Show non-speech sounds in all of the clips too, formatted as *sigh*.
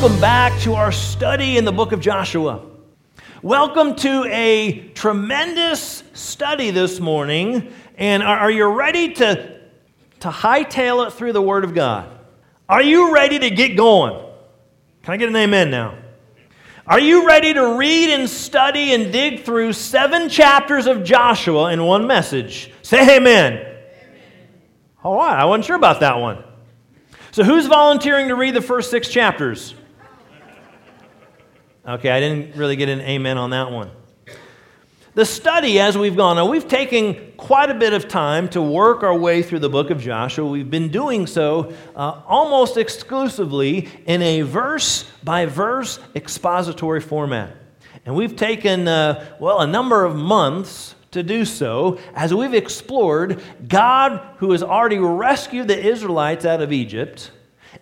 welcome back to our study in the book of Joshua. Welcome to a tremendous study this morning. And are, are you ready to, to hightail it through the Word of God? Are you ready to get going? Can I get an amen now? Are you ready to read and study and dig through seven chapters of Joshua in one message? Say amen. amen. All right, I wasn't sure about that one. So, who's volunteering to read the first six chapters? Okay, I didn't really get an amen on that one. The study, as we've gone, now we've taken quite a bit of time to work our way through the book of Joshua. We've been doing so uh, almost exclusively in a verse by verse expository format. And we've taken, uh, well, a number of months to do so as we've explored God who has already rescued the Israelites out of Egypt.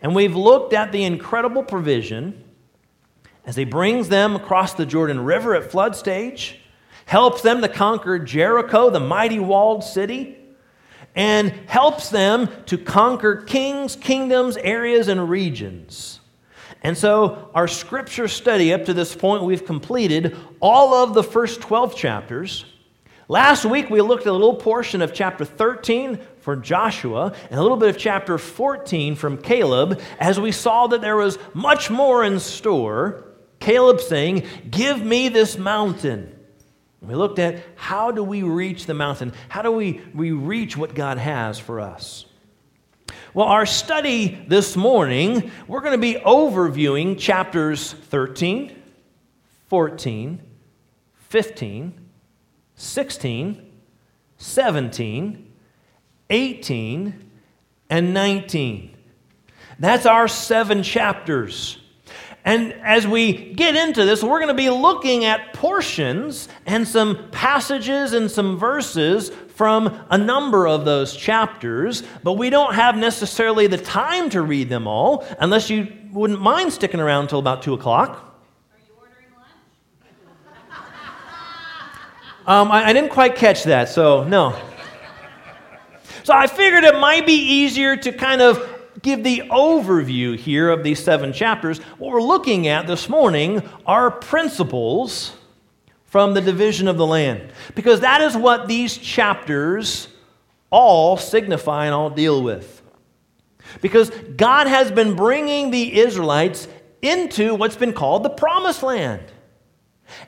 And we've looked at the incredible provision as he brings them across the Jordan River at flood stage, helps them to conquer Jericho, the mighty walled city, and helps them to conquer kings, kingdoms, areas, and regions. And so, our scripture study up to this point, we've completed all of the first 12 chapters. Last week, we looked at a little portion of chapter 13 for Joshua and a little bit of chapter 14 from Caleb as we saw that there was much more in store Caleb saying, Give me this mountain. We looked at how do we reach the mountain? How do we, we reach what God has for us? Well, our study this morning, we're going to be overviewing chapters 13, 14, 15, 16, 17, 18, and 19. That's our seven chapters. And as we get into this, we're going to be looking at portions and some passages and some verses from a number of those chapters, but we don't have necessarily the time to read them all unless you wouldn't mind sticking around until about 2 o'clock. Are you ordering lunch? Um, I, I didn't quite catch that, so no. So I figured it might be easier to kind of give the overview here of these seven chapters, what we're looking at this morning are principles from the division of the land. Because that is what these chapters all signify and all deal with. Because God has been bringing the Israelites into what's been called the promised land.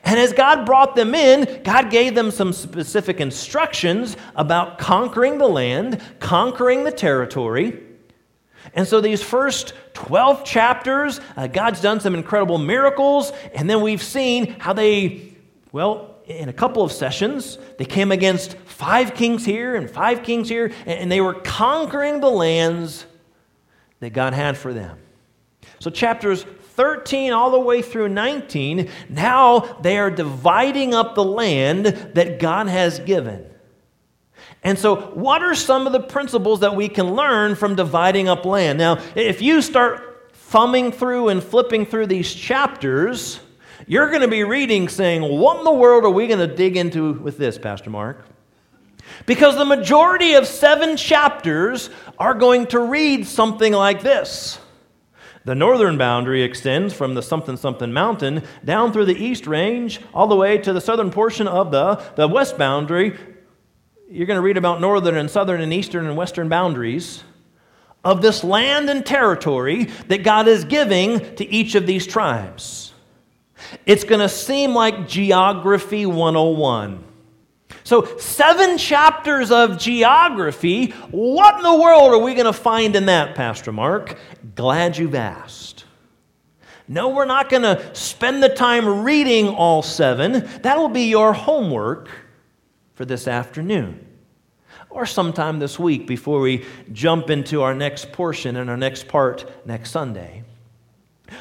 And as God brought them in, God gave them some specific instructions about conquering the land, conquering the territory. And so, these first 12 chapters, uh, God's done some incredible miracles, and then we've seen how they, well, in a couple of sessions, they came against five kings here and five kings here, and they were conquering the lands that God had for them. So, chapters 13 all the way through 19, now they are dividing up the land that God has given. And so, what are some of the principles that we can learn from dividing up land? Now, if you start thumbing through and flipping through these chapters, you're going to be reading saying, What in the world are we going to dig into with this, Pastor Mark? Because the majority of seven chapters are going to read something like this. The northern boundary extends from the something something mountain down through the east range all the way to the southern portion of the, the west boundary you're going to read about northern and southern and eastern and western boundaries of this land and territory that God is giving to each of these tribes. It's going to seem like Geography 101. So, seven chapters of geography. What in the world are we going to find in that, Pastor Mark? Glad you've asked. No, we're not going to spend the time reading all seven. That'll be your homework for this afternoon or sometime this week before we jump into our next portion and our next part next Sunday.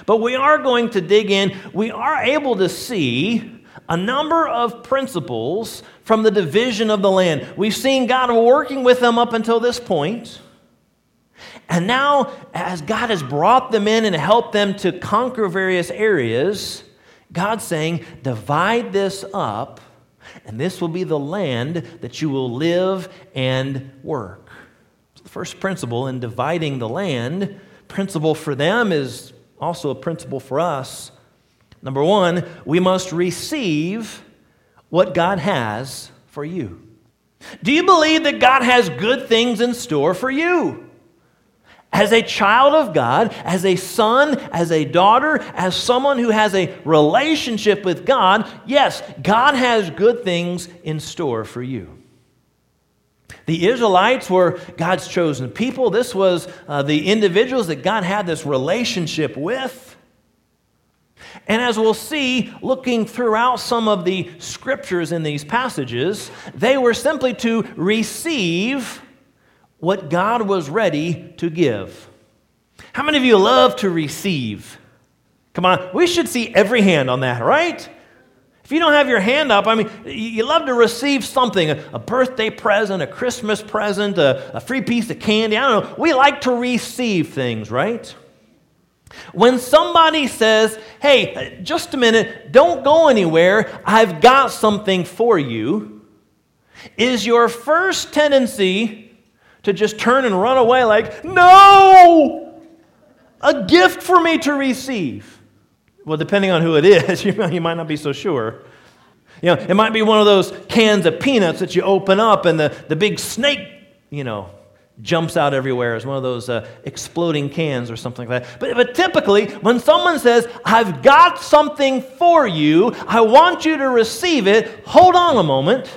But we are going to dig in. We are able to see a number of principles from the division of the land. We've seen God working with them up until this point. And now, as God has brought them in and helped them to conquer various areas, God's saying, divide this up and this will be the land that you will live and work. So the first principle in dividing the land, principle for them is also a principle for us. Number one, we must receive what God has for you. Do you believe that God has good things in store for you? As a child of God, as a son, as a daughter, as someone who has a relationship with God, yes, God has good things in store for you. The Israelites were God's chosen people. This was uh, the individuals that God had this relationship with. And as we'll see, looking throughout some of the scriptures in these passages, they were simply to receive what God was ready to give. How many of you love to receive? Come on, we should see every hand on that, right? If you don't have your hand up, I mean, you love to receive something a birthday present, a Christmas present, a, a free piece of candy. I don't know. We like to receive things, right? When somebody says, hey, uh, just a minute, don't go anywhere, I've got something for you, is your first tendency to just turn and run away like, no, a gift for me to receive. Well, depending on who it is, *laughs* you might not be so sure. You know, it might be one of those cans of peanuts that you open up and the, the big snake, you know, jumps out everywhere as one of those uh, exploding cans or something like that. But, but typically, when someone says, I've got something for you, I want you to receive it, hold on a moment.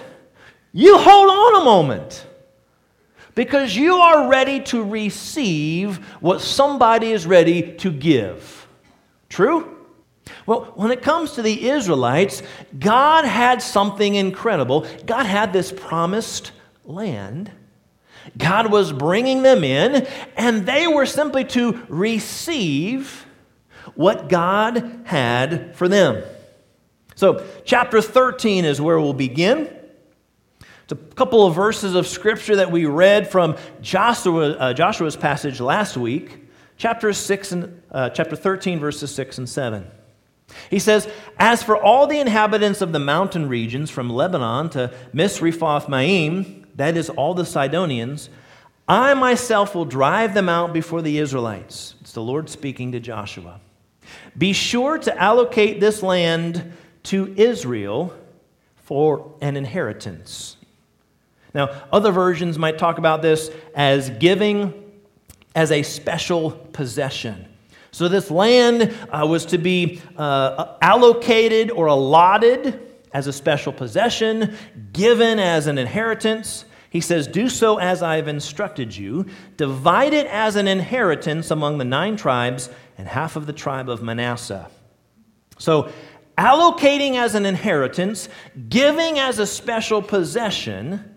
You hold on a moment because you are ready to receive what somebody is ready to give. True? Well, when it comes to the Israelites, God had something incredible. God had this promised land. God was bringing them in, and they were simply to receive what God had for them. So, chapter 13 is where we'll begin. A couple of verses of scripture that we read from Joshua, uh, Joshua's passage last week, chapter, six and, uh, chapter 13, verses 6 and 7. He says, As for all the inhabitants of the mountain regions from Lebanon to Misrephoth Maim, that is, all the Sidonians, I myself will drive them out before the Israelites. It's the Lord speaking to Joshua. Be sure to allocate this land to Israel for an inheritance. Now, other versions might talk about this as giving as a special possession. So, this land uh, was to be uh, allocated or allotted as a special possession, given as an inheritance. He says, Do so as I have instructed you. Divide it as an inheritance among the nine tribes and half of the tribe of Manasseh. So, allocating as an inheritance, giving as a special possession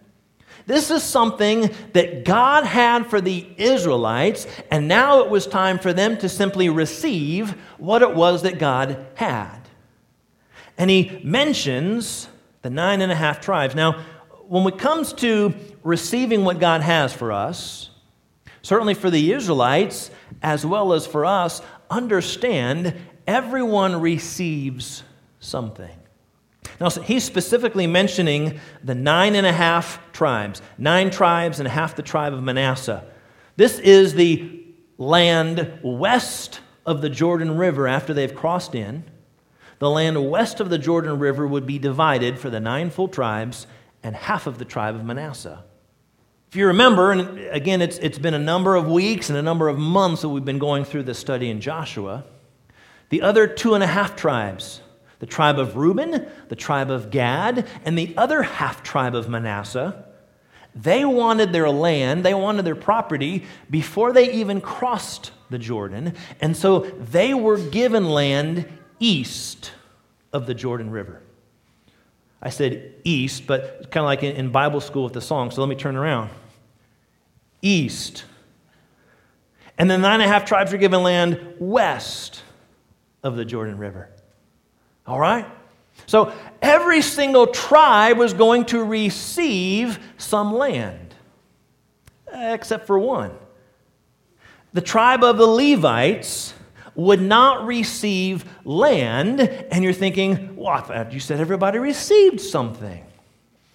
this is something that God had for the Israelites, and now it was time for them to simply receive what it was that God had. And he mentions the nine and a half tribes. Now, when it comes to receiving what God has for us, certainly for the Israelites as well as for us, understand everyone receives something. Now, he's specifically mentioning the nine and a half tribes, nine tribes and half the tribe of Manasseh. This is the land west of the Jordan River after they've crossed in. The land west of the Jordan River would be divided for the nine full tribes and half of the tribe of Manasseh. If you remember, and again, it's, it's been a number of weeks and a number of months that we've been going through this study in Joshua, the other two and a half tribes, the tribe of Reuben, the tribe of Gad, and the other half tribe of Manasseh, they wanted their land, they wanted their property before they even crossed the Jordan. And so they were given land east of the Jordan River. I said east, but kind of like in, Bible school with the song, so let me turn around. East. And the nine and a half tribes were given land west of the Jordan River. All right? So every single tribe was going to receive some land, except for one. The tribe of the Levites would not receive land, and you're thinking, what? You said everybody received something.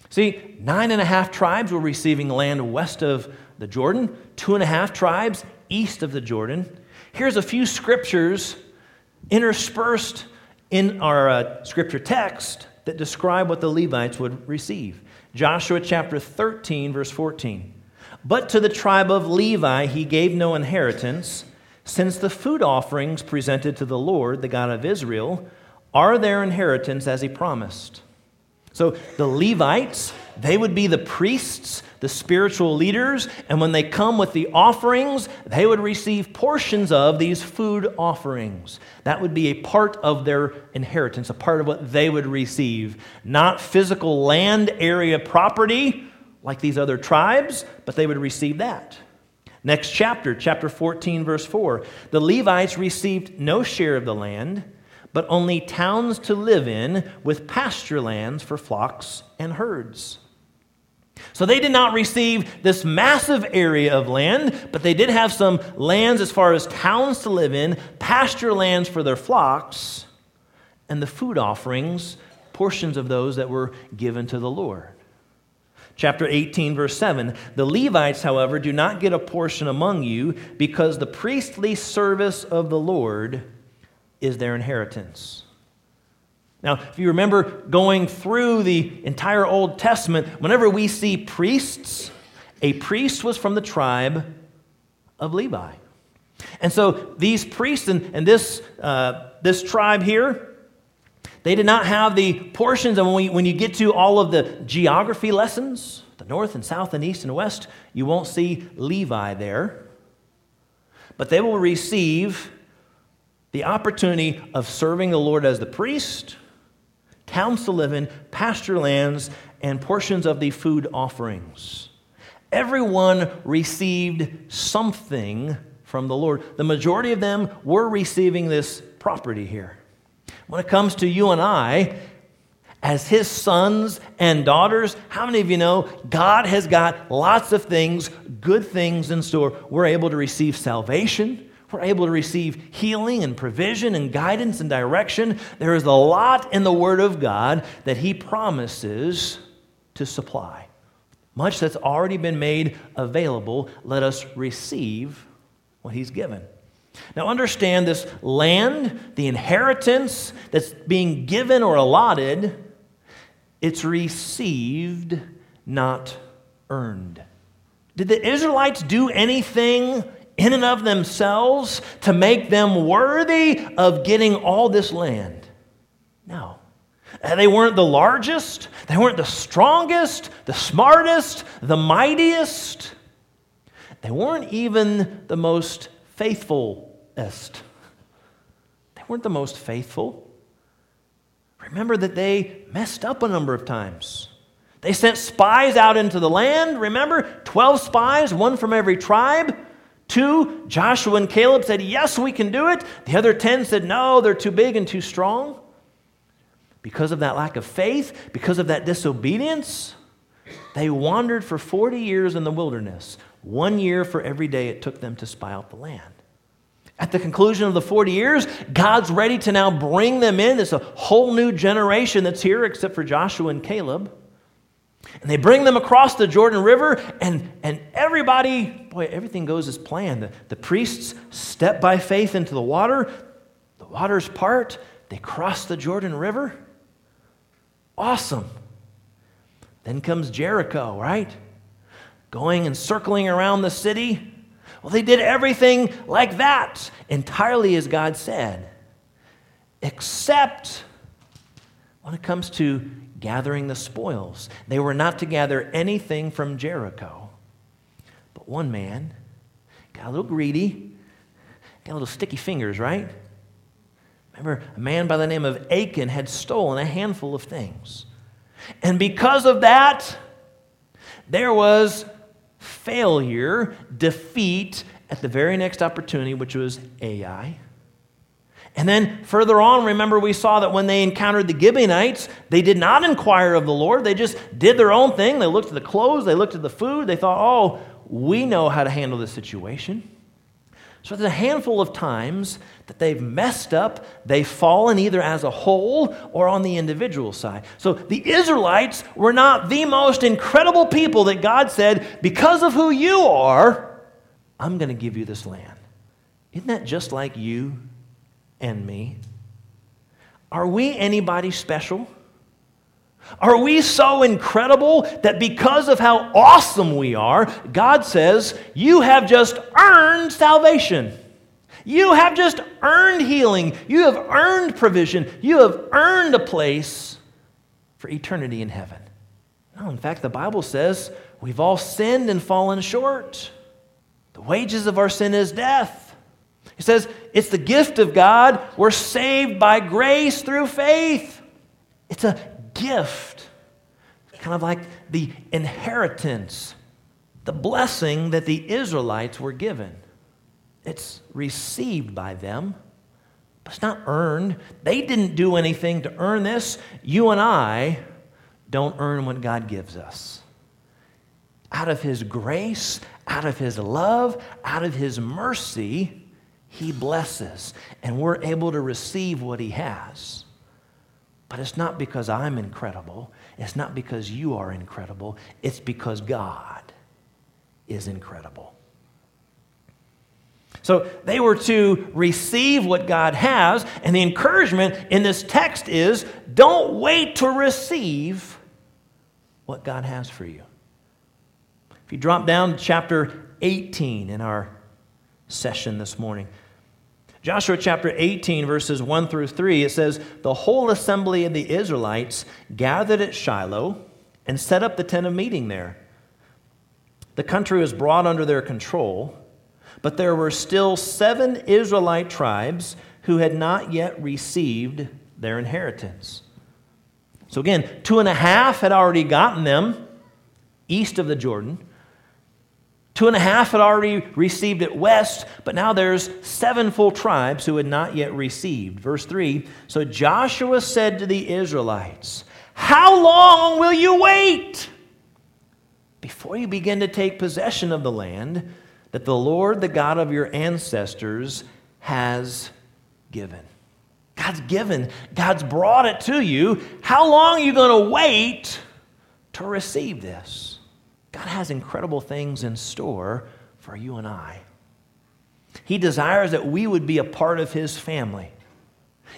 See, nine and a half tribes were receiving land west of the Jordan, two and a half tribes east of the Jordan. Here's a few scriptures interspersed in our uh, scripture text that describe what the Levites would receive. Joshua chapter 13, verse 14. But to the tribe of Levi he gave no inheritance, since the food offerings presented to the Lord, the God of Israel, are their inheritance as he promised. So the Levites, they would be the priests, the spiritual leaders, and when they come with the offerings, they would receive portions of these food offerings. That would be a part of their inheritance, a part of what they would receive. Not physical land area property like these other tribes, but they would receive that. Next chapter, chapter 14, verse 4. The Levites received no share of the land but only towns to live in with pasture lands for flocks and herds. So they did not receive this massive area of land, but they did have some lands as far as towns to live in, pasture lands for their flocks, and the food offerings, portions of those that were given to the Lord. Chapter 18, verse 7 The Levites, however, do not get a portion among you because the priestly service of the Lord is their inheritance. Now, if you remember going through the entire Old Testament, whenever we see priests, a priest was from the tribe of Levi. And so these priests and, and this, uh, this tribe here, they did not have the portions. And when, we, when you get to all of the geography lessons, the north and south and east and west, you won't see Levi there. But they will receive the opportunity of serving the Lord as the priest, towns to live in, pasture lands, and portions of the food offerings. Everyone received something from the Lord. The majority of them were receiving this property here. When it comes to you and I, as his sons and daughters, how many of you know God has got lots of things, good things in store? We're able to receive salvation. We're able to receive healing and provision and guidance and direction. There is a lot in the Word of God that He promises to supply. Much that's already been made available, let us receive what He's given. Now, understand this land, the inheritance that's being given or allotted, it's received, not earned. Did the Israelites do anything in and of themselves to make them worthy of getting all this land. No. Uh, they weren't the largest, they weren't the strongest, the smartest, the mightiest. They weren't even the most faithfulest. They weren't the most faithful. Remember that they messed up a number of times. They sent spies out into the land. Remember? 12 spies, one from every tribe. Two, Joshua and Caleb said, Yes, we can do it. The other 10 said, No, they're too big and too strong. Because of that lack of faith, because of that disobedience, they wandered for 40 years in the wilderness, one year for every day it took them to spy out the land. At the conclusion of the 40 years, God's ready to now bring them in. There's a whole new generation that's here, except for Joshua and Caleb. And they bring them across the Jordan River, and, and everybody, boy, everything goes as planned. The, the priests step by faith into the water, the waters part, they cross the Jordan River. Awesome. Then comes Jericho, right? Going and circling around the city. Well, they did everything like that, entirely as God said, except when it comes to gathering the spoils. They were not to gather anything from Jericho. But one man got a little greedy, got a little sticky fingers, right? Remember, a man by the name of Achan had stolen a handful of things. And because of that, there was failure, defeat at the very next opportunity, which was Ai. And then further on, remember we saw that when they encountered the Gibeonites, they did not inquire of the Lord. They just did their own thing. They looked at the clothes, they looked at the food, they thought, oh, we know how to handle this situation. So there's a handful of times that they've messed up, they've fallen either as a whole or on the individual side. So the Israelites were not the most incredible people that God said, because of who you are, I'm going to give you this land. isn't that just like you and me? Are we anybody special? Are we so incredible that because of how awesome we are, God says, You have just earned salvation? You have just earned healing. You have earned provision. You have earned a place for eternity in heaven. No, in fact, the Bible says we've all sinned and fallen short. The wages of our sin is death. It says it's the gift of God. We're saved by grace through faith. It's a gift, kind of like the inheritance, the blessing that the Israelites were given. It's received by them, but it's not earned. They didn't do anything to earn this. You and I don't earn what God gives us. Out of His grace, out of His love, out of His mercy, He blesses, and we're able to receive what He has. But it's not because I'm incredible. It's not because you are incredible. It's because God is incredible. So they were to receive what God has, and the encouragement in this text is don't wait to receive what God has for you. If you drop down to chapter 18 in our session this morning, Joshua chapter 18, verses 1 through 3, it says, The whole assembly of the Israelites gathered at Shiloh and set up the tent of meeting there. The country was brought under their control. But there were still seven Israelite tribes who had not yet received their inheritance. So again, two and a half had already gotten them east of the Jordan. Two and a half had already received it west, but now there's seven full tribes who had not yet received. Verse 3 So Joshua said to the Israelites, How long will you wait before you begin to take possession of the land? that the Lord, the God of your ancestors, has given. God's given, God's brought it to you. How long are you going to wait to receive this? God has incredible things in store for you and I. He desires that we would be a part of His family.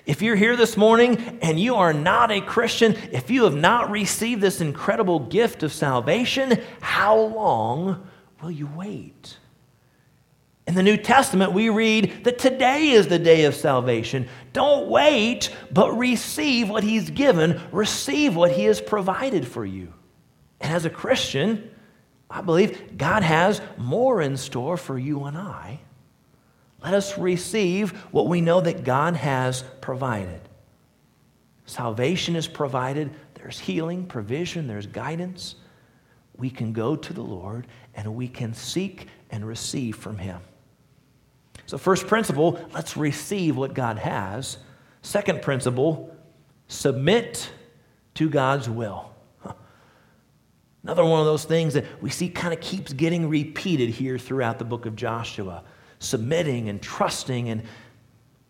If you're here this morning and you are not a Christian, if you have not received this incredible gift of salvation, how long will you wait? In the New Testament, we read that today is the day of salvation. Don't wait, but receive what He's given, receive what He has provided for you. And as a Christian, I believe God has more in store for you and I. Let us receive what we know that God has provided. Salvation is provided, there's healing, provision, there's guidance. We can go to the Lord and we can seek and receive from Him. So, first principle, let's receive what God has. Second principle, submit to God's will. Another one of those things that we see kind of keeps getting repeated here throughout the book of Joshua submitting and trusting and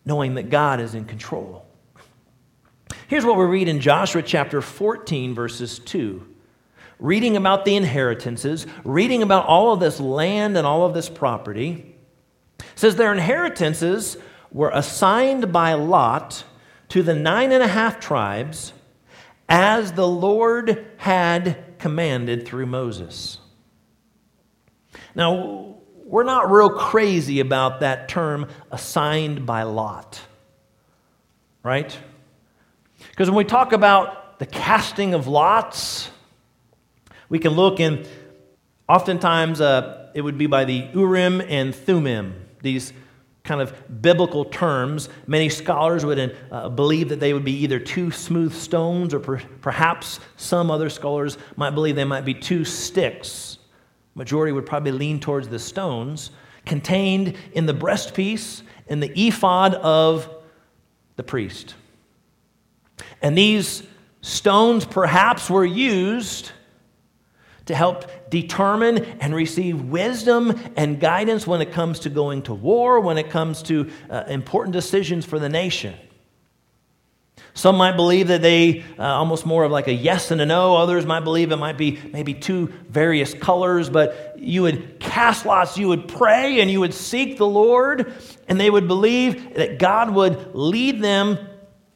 knowing that God is in control. Here's what we read in Joshua chapter 14, verses 2. Reading about the inheritances, reading about all of this land and all of this property says their inheritances were assigned by lot to the nine and a half tribes as the Lord had commanded through Moses. Now, we're not real crazy about that term assigned by lot, right? Because when we talk about the casting of lots, we can look and oftentimes uh, it would be by the Urim and Thummim these kind of biblical terms. Many scholars would uh, believe that they would be either two smooth stones, or per- perhaps some other scholars might believe they might be two sticks. Majority would probably lean towards the stones contained in the breastpiece and the ephod of the priest. And these stones perhaps were used to help determine and receive wisdom and guidance when it comes to going to war, when it comes to uh, important decisions for the nation. Some might believe that they, uh, almost more of like a yes and a no. Others might believe it might be maybe two various colors, but you would cast lots, you would pray, and you would seek the Lord, and they would believe that God would lead them,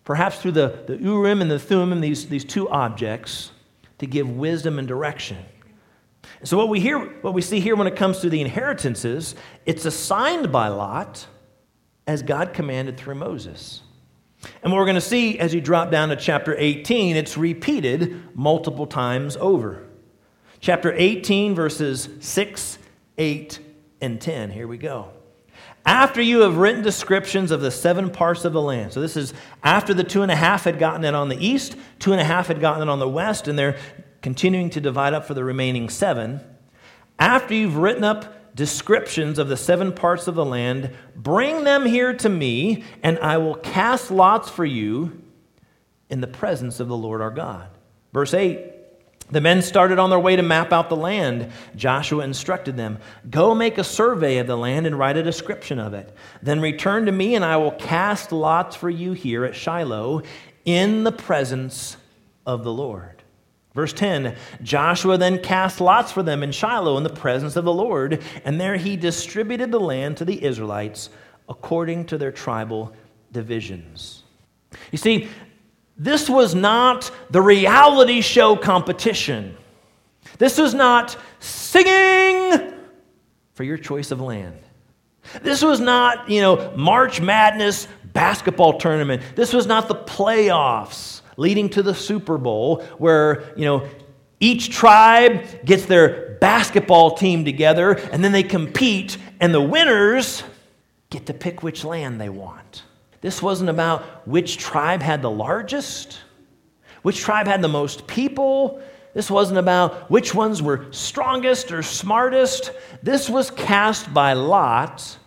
perhaps through the, the Urim and the Thummim, these, these two objects, to give wisdom and direction. So what we hear, what we see here when it comes to the inheritances, it's assigned by lot as God commanded through Moses. And what we're going to see as you drop down to chapter 18, it's repeated multiple times over. Chapter 18, verses 6, 8, and 10. Here we go. After you have written descriptions of the seven parts of the land. So this is after the two and a half had gotten it on the east, two and a half had gotten it on the west, and they're continuing to divide up for the remaining seven. After you've written up descriptions of the seven parts of the land. Bring them here to me, and I will cast lots for you in the presence of the Lord our God. Verse 8 The men started on their way to map out the land. Joshua instructed them Go make a survey of the land and write a description of it. Then return to me, and I will cast lots for you here at Shiloh in the presence of the Lord. Verse 10 Joshua then cast lots for them in Shiloh in the presence of the Lord, and there he distributed the land to the Israelites according to their tribal divisions. You see, this was not the reality show competition. This was not singing for your choice of land. This was not, you know, March Madness basketball tournament. This was not the playoffs leading to the Super Bowl, where, you know, each tribe gets their basketball team together and then they compete, and the winners get to pick which land they want. This wasn't about which tribe had the largest, which tribe had the most people. This wasn't about which ones were strongest or smartest. This was cast by lot.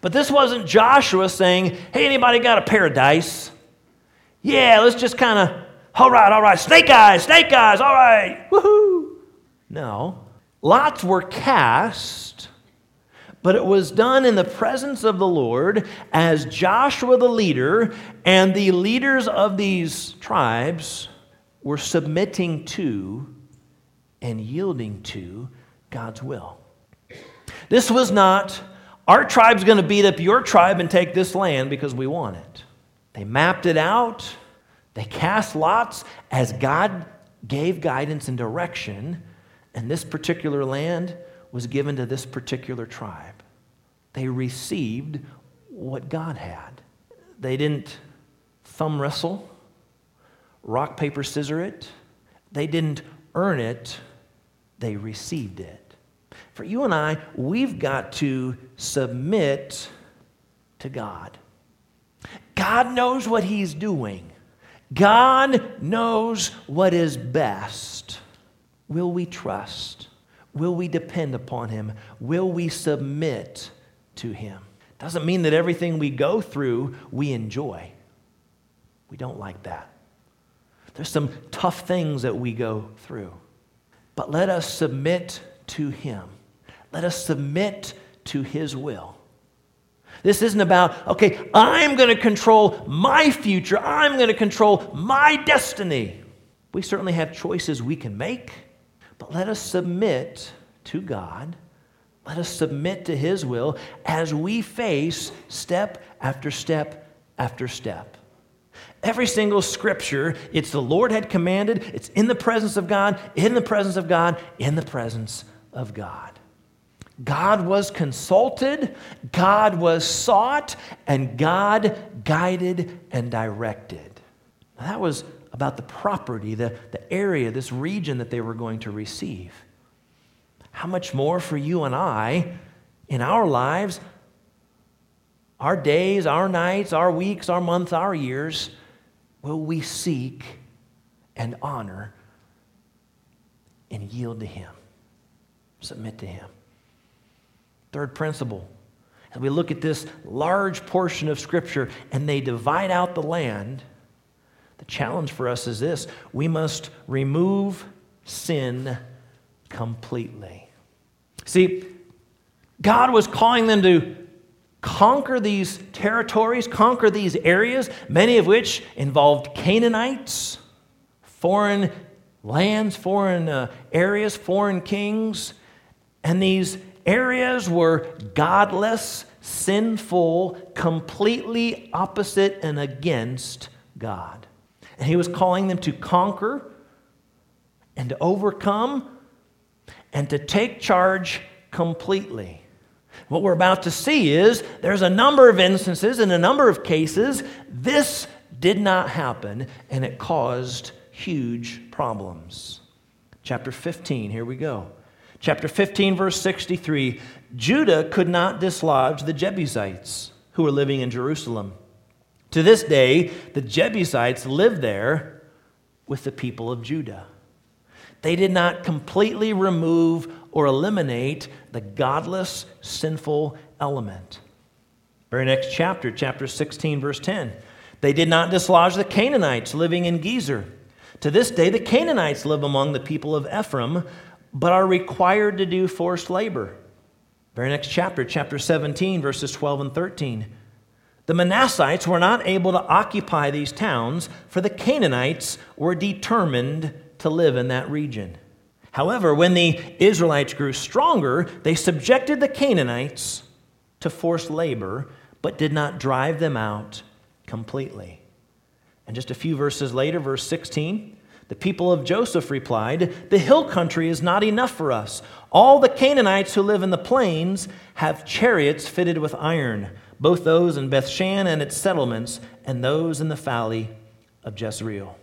But this wasn't Joshua saying, hey, anybody got a pair of dice? Yeah, let's just kind of, all right, all right, snake eyes, snake eyes, all right, woohoo. No. Lots were cast, but it was done in the presence of the Lord as Joshua the leader and the leaders of these tribes were submitting to and yielding to God's will. This was not, our tribe's going to beat up your tribe and take this land because we want it. They mapped it out. They cast lots as God gave guidance and direction, and this particular land was given to this particular tribe. They received what God had. They didn't thumb wrestle, rock, paper, scissor it. They didn't earn it, they received it. For you and I, we've got to submit to God. God knows what He's doing. God knows what is best. Will we trust? Will we depend upon Him? Will we submit to Him? Doesn't mean that everything we go through we enjoy. We don't like that. There's some tough things that we go through. But let us submit to Him. Let us submit to His will. This isn't about, okay, I'm going to control my future, I'm going to control my destiny. We certainly have choices we can make, but let us submit to God. Let us submit to His will as we face step after step after step. Every single scripture, it's the Lord had commanded, it's in the presence of God, in the presence of God, in the presence of God. God was consulted, God was sought, and God guided and directed. Now, that was about the property, the, the area, this region that they were going to receive. How much more for you and I in our lives, our days, our nights, our weeks, our months, our years, will we seek and honor and yield to Him, submit to Him? Third principle. As we look at this large portion of Scripture and they divide out the land, the challenge for us is this we must remove sin completely. See, God was calling them to conquer these territories, conquer these areas, many of which involved Canaanites, foreign lands, foreign uh, areas, foreign kings. And these areas were godless, sinful, completely opposite and against God. And he was calling them to conquer and to overcome and to take charge completely. What we're about to see is there's a number of instances, in a number of cases, this did not happen and it caused huge problems. Chapter 15, here we go. Chapter 15, verse 63 Judah could not dislodge the Jebusites who were living in Jerusalem. To this day, the Jebusites live there with the people of Judah. They did not completely remove or eliminate the godless, sinful element. Very next chapter, chapter 16, verse 10. They did not dislodge the Canaanites living in Gezer. To this day, the Canaanites live among the people of Ephraim, but are required to do forced labor. Very next chapter, chapter 17, verses 12 and 13. The Manassites were not able to occupy these towns, for the Canaanites were determined to live in that region. However, when the Israelites grew stronger, they subjected the Canaanites to forced labor, but did not drive them out completely. And just a few verses later, verse 16, the people of Joseph replied, The hill country is not enough for us. All the Canaanites who live in the plains have chariots fitted with iron, both those in Bethshan and its settlements, and those in the valley of Jezreel.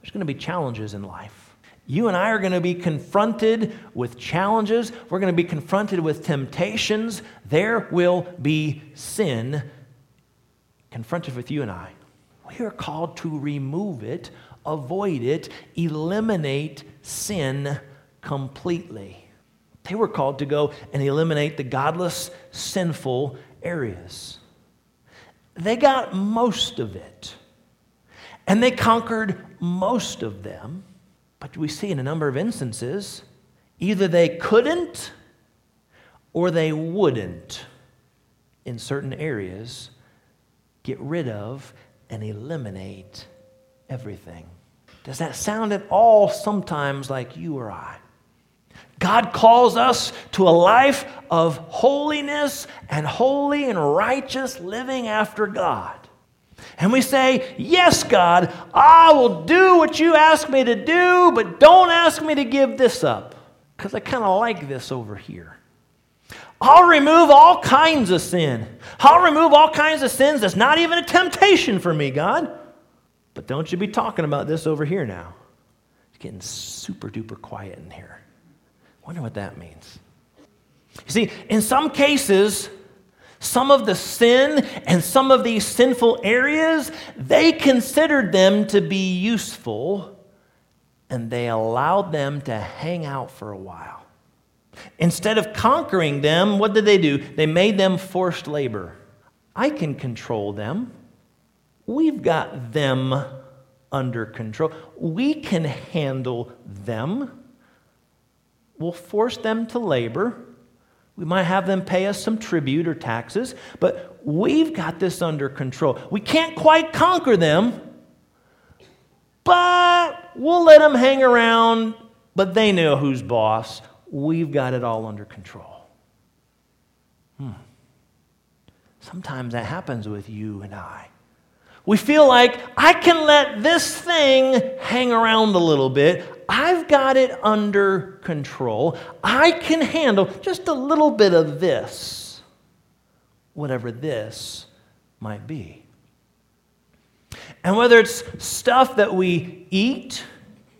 There's going to be challenges in life. You and I are going to be confronted with challenges. We're going to be confronted with temptations. There will be sin confronted with you and I. We are called to remove it, avoid it, eliminate sin completely. They were called to go and eliminate the godless, sinful areas. They got most of it. And they conquered most of them. But we see in a number of instances, either they couldn't or they wouldn't, in certain areas, get rid of and eliminate everything. Does that sound at all sometimes like you or I? God calls us to a life of holiness and holy and righteous living after God. And we say, Yes, God, I will do what you ask me to do, but don't ask me to give this up because I kind of like this over here. I'll remove all kinds of sin. I'll remove all kinds of sins that's not even a temptation for me, God. But don't you be talking about this over here now. It's getting super duper quiet in here. Wonder what that means. You see, in some cases, some of the sin and some of these sinful areas, they considered them to be useful and they allowed them to hang out for a while. Instead of conquering them, what did they do? They made them forced labor. I can control them. We've got them under control. We can handle them. We'll force them to labor. We might have them pay us some tribute or taxes, but we've got this under control. We can't quite conquer them, but we'll let them hang around, but they know who's boss. We've got it all under control. Hmm. Sometimes that happens with you and I. We feel like I can let this thing hang around a little bit. I've got it under control. I can handle just a little bit of this, whatever this might be. And whether it's stuff that we eat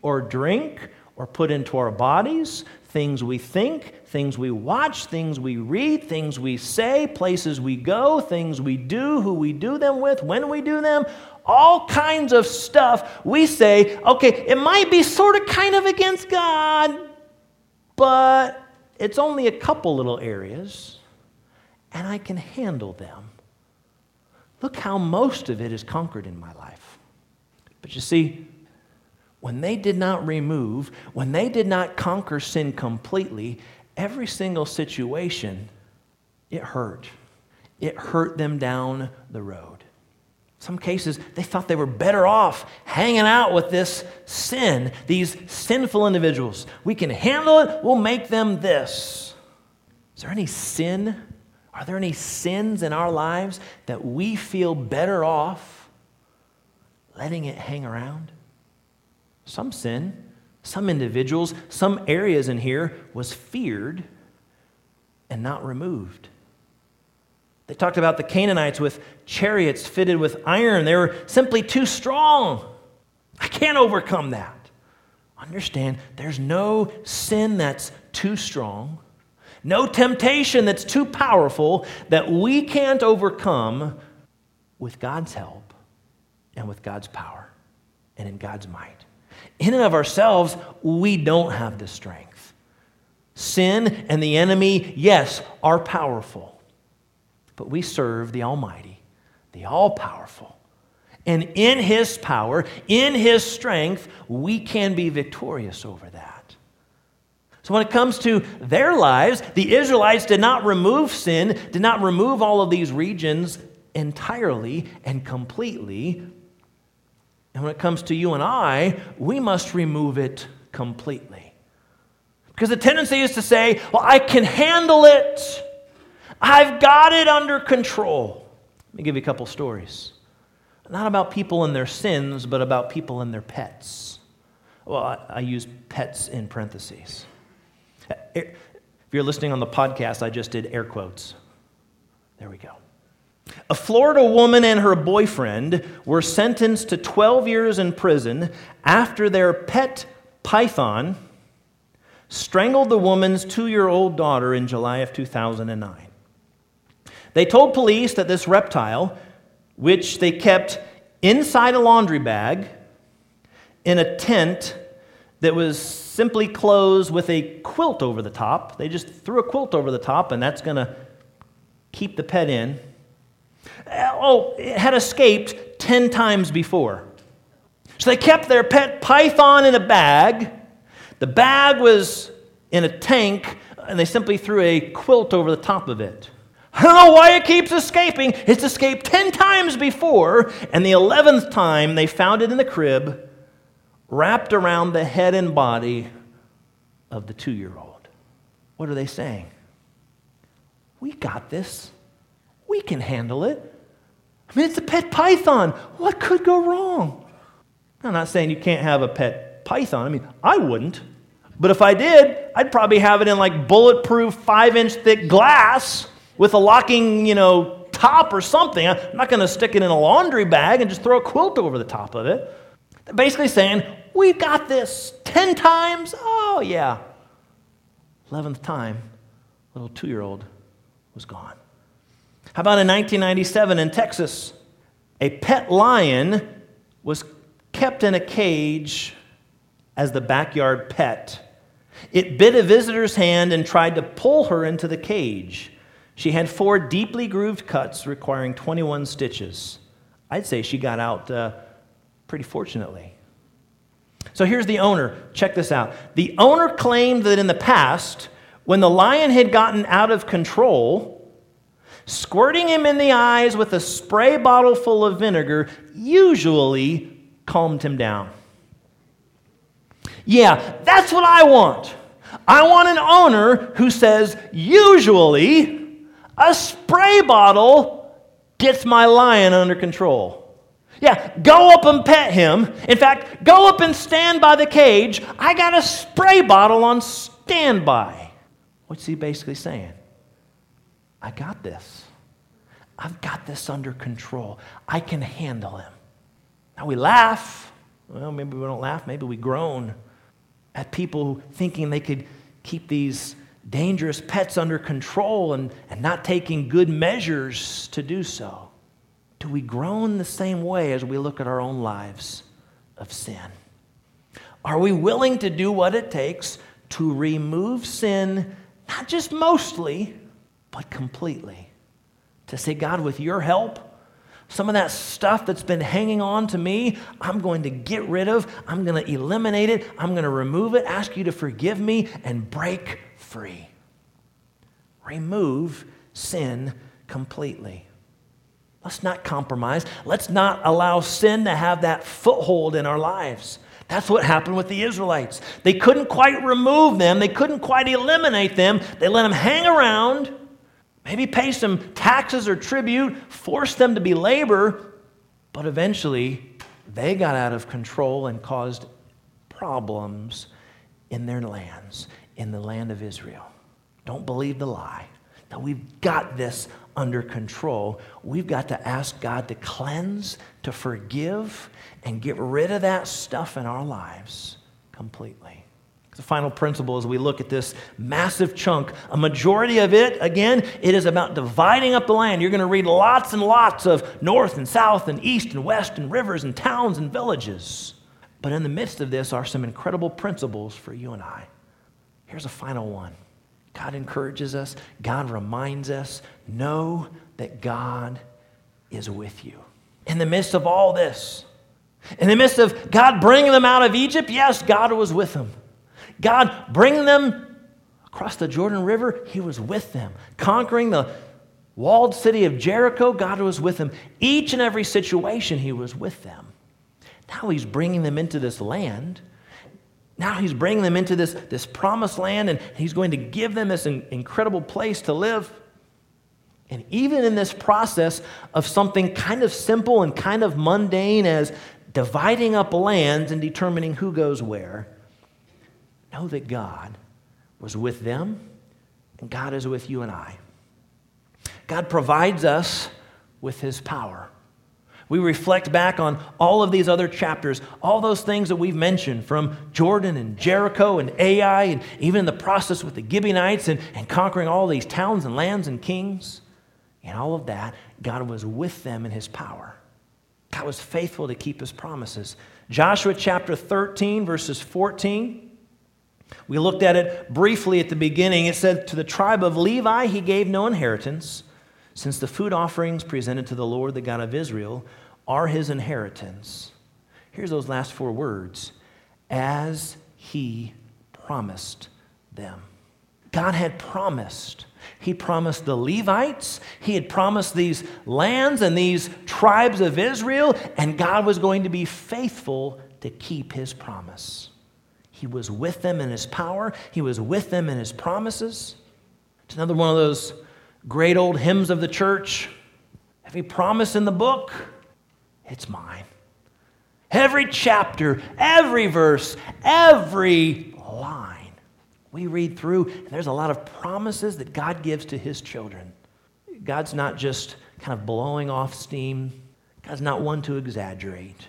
or drink or put into our bodies, things we think, things we watch, things we read, things we say, places we go, things we do, who we do them with, when we do them, all kinds of stuff. We say, okay, it might be sort of kind of against God, but it's only a couple little areas, and I can handle them. Look how most of it is conquered in my life. But you see, when they did not remove, when they did not conquer sin completely, every single situation, it hurt. it hurt them down the road. Some cases, they thought they were better off hanging out with this sin, these sinful individuals. We can handle it, we'll make them this. Is there any sin? Are there any sins in our lives that we feel better off letting it hang around? Some sin, some individuals, some areas in here was feared and not removed. They talked about the Canaanites with chariots fitted with iron. They were simply too strong. I can't overcome that. Understand, there's no sin that's too strong, no temptation that's too powerful that we can't overcome with God's help and with God's power and in God's might. In and of ourselves, we don't have the strength. Sin and the enemy, yes, are powerful but we serve the Almighty, the All Powerful. And in His power, in His strength, we can be victorious over that. So, when it comes to their lives, the Israelites did not remove sin, did not remove all of these regions entirely and completely. And when it comes to you and I, we must remove it completely. Because the tendency is to say, well, I can handle it. I've got it under control. Let me give you a couple stories. Not about people and their sins, but about people and their pets. Well, I, I use pets in parentheses. If you're listening on the podcast, I just did air quotes. There we go. A Florida woman and her boyfriend were sentenced to 12 years in prison after their pet python strangled the woman's two year old daughter in July of 2009. They told police that this reptile, which they kept inside a laundry bag in a tent that was simply closed with a quilt over the top, they just threw a quilt over the top, and that's going to keep the pet in. Uh, oh, it had escaped 10 times before. So they kept their pet python in a bag. The bag was in a tank, and they simply threw a quilt over the top of it. I don't know why it keeps escaping. It's escaped 10 times before, and the 11th time they found it in the crib, wrapped around the head and body of the two year old. What are they saying? We got this. Can handle it. I mean, it's a pet python. What could go wrong? I'm not saying you can't have a pet python. I mean, I wouldn't. But if I did, I'd probably have it in like bulletproof, five inch thick glass with a locking, you know, top or something. I'm not going to stick it in a laundry bag and just throw a quilt over the top of it. They're basically saying, We've got this 10 times. Oh, yeah. 11th time, little two year old was gone. How about in 1997 in Texas? A pet lion was kept in a cage as the backyard pet. It bit a visitor's hand and tried to pull her into the cage. She had four deeply grooved cuts requiring 21 stitches. I'd say she got out uh, pretty fortunately. So here's the owner. Check this out. The owner claimed that in the past, when the lion had gotten out of control, squirting him in the eyes with a spray bottle full of vinegar usually calmed him down. Yeah, that's what I want. I want an owner who says, usually, a spray bottle gets my lion under control. Yeah, go up and pet him. In fact, go up and stand by the cage. I got a spray bottle on standby. What's he basically saying? I got this. I've got this under control. I can handle him. Now we laugh. Well, maybe we don't laugh. Maybe we groan at people thinking they could keep these dangerous pets under control and, and not taking good measures to do so? Do we groan the same way as we look at our own lives of sin? Are we willing to do what it takes to remove sin, not just mostly, but completely? To say, God, with your help, some of that stuff that's been hanging on to me, I'm going to get rid of. I'm going to eliminate it. I'm going to remove it, ask you to forgive me, and break free. Remove sin completely. Let's not compromise. Let's not allow sin to have that foothold in our lives. That's what happened with the Israelites. They couldn't quite remove them, they couldn't quite eliminate them. They let them hang around, maybe pay some taxes or tribute, force them to be labor, but eventually they got out of control and caused problems in their lands, in the land of Israel. Don't believe the lie. that we've got this under control. We've got to ask God to cleanse, to forgive, and get rid of that stuff in our lives completely. The final principle as we look at this massive chunk, a majority of it, again, it is about dividing up the land. You're going to read lots and lots of north and south and east and west and rivers and towns and villages. But in the midst of this are some incredible principles for you and I. Here's a final one God encourages us, God reminds us know that God is with you. In the midst of all this, in the midst of God bringing them out of Egypt, yes, God was with them. God bringing them across the Jordan River, He was with them. Conquering the walled city of Jericho, God was with them. Each and every situation, He was with them. Now He's bringing them into this land. Now He's bringing them into this, this promised land, and He's going to give them this incredible place to live. And even in this process of something kind of simple and kind of mundane as dividing up lands and determining who goes where, know that God was with them and God is with you and I. God provides us with his power. We reflect back on all of these other chapters, all those things that we've mentioned from Jordan and Jericho and Ai, and even the process with the Gibeonites and, and conquering all these towns and lands and kings. And all of that, God was with them in his power. God was faithful to keep his promises. Joshua chapter 13, verses 14. We looked at it briefly at the beginning. It said, To the tribe of Levi he gave no inheritance, since the food offerings presented to the Lord, the God of Israel, are his inheritance. Here's those last four words as he promised them. God had promised he promised the Levites, he had promised these lands and these tribes of Israel, and God was going to be faithful to keep his promise. He was with them in his power, he was with them in his promises. It's another one of those great old hymns of the church. Every promise in the book, it's mine. Every chapter, every verse, every line we read through, and there's a lot of promises that God gives to his children. God's not just kind of blowing off steam, God's not one to exaggerate.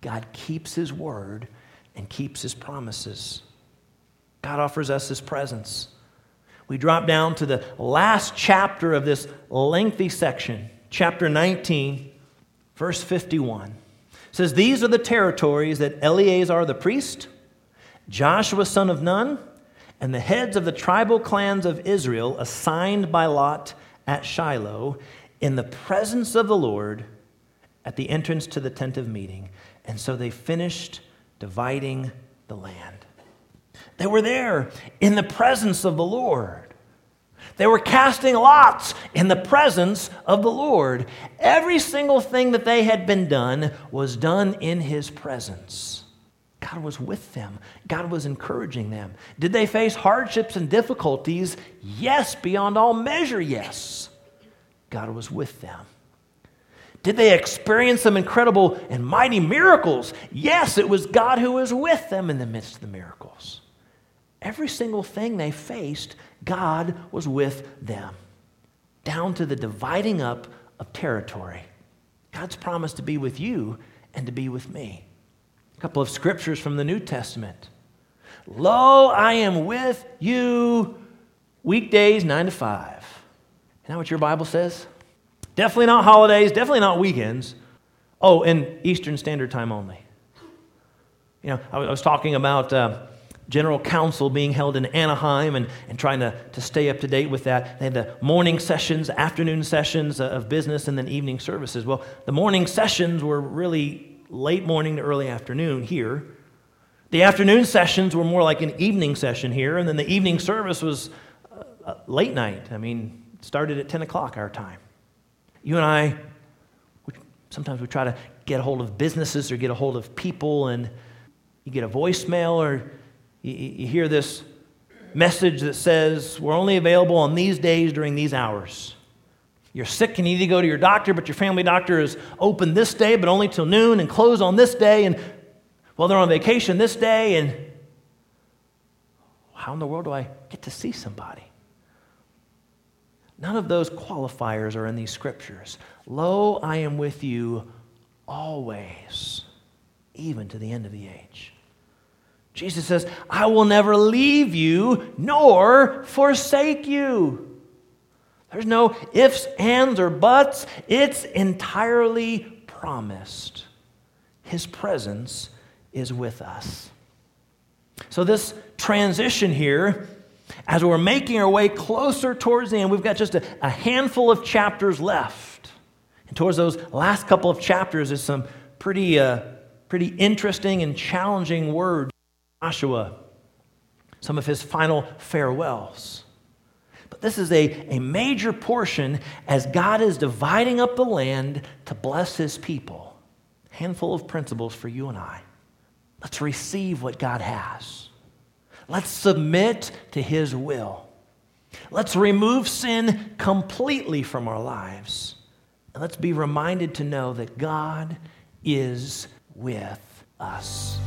God keeps his word and keeps his promises. God offers us his presence. We drop down to the last chapter of this lengthy section, chapter 19, verse 51. It says, These are the territories that Eleazar the priest, Joshua son of Nun, and the heads of the tribal clans of Israel assigned by lot at Shiloh in the presence of the Lord at the entrance to the tent of meeting. And so they finished dividing the land. They were there in the presence of the Lord. They were casting lots in the presence of the Lord. Every single thing that they had been done was done in his presence. God was with them. God was encouraging them. Did they face hardships and difficulties? Yes, beyond all measure, yes. God was with them. Did they experience some incredible and mighty miracles? Yes, it was God who was with them in the midst of the miracles. Every single thing they faced, God was with them, down to the dividing up of territory. God's promised to be with you and to be with me. A couple of scriptures from the New Testament. Lo, I am with you weekdays 9 to 5. Isn't that what your Bible says? Definitely not holidays, definitely not weekends. Oh, and Eastern Standard Time only. You know, I was talking about uh, General Council being held in Anaheim and, and trying to, to stay up to date with that. They had the morning sessions, afternoon sessions of business, and then evening services. Well, the morning sessions were really late morning to early afternoon here. The afternoon sessions were more like an evening session here, and then the evening service was uh, uh, late night. I mean, started at 10 o'clock our time. You and I, sometimes we try to get a hold of businesses or get a hold of people, and you get a voicemail or you, you hear this message that says, We're only available on these days during these hours. You're sick and you need to go to your doctor, but your family doctor is open this day, but only till noon, and closed on this day, and well, they're on vacation this day, and how in the world do I get to see somebody? None of those qualifiers are in these scriptures. Lo, I am with you always, even to the end of the age. Jesus says, I will never leave you nor forsake you. There's no ifs, ands, or buts. It's entirely promised. His presence is with us. So, this transition here, as we're making our way closer towards the end, we've got just a, a handful of chapters left. And towards those last couple of chapters is some pretty, uh, pretty interesting and challenging words. Joshua, some of his final farewells. But this is a, a major portion as God is dividing up the land to bless his people. Handful of principles for you and I. Let's receive what God has. Let's submit to his will. Let's remove sin completely from our lives. And let's be reminded to know that God is with us.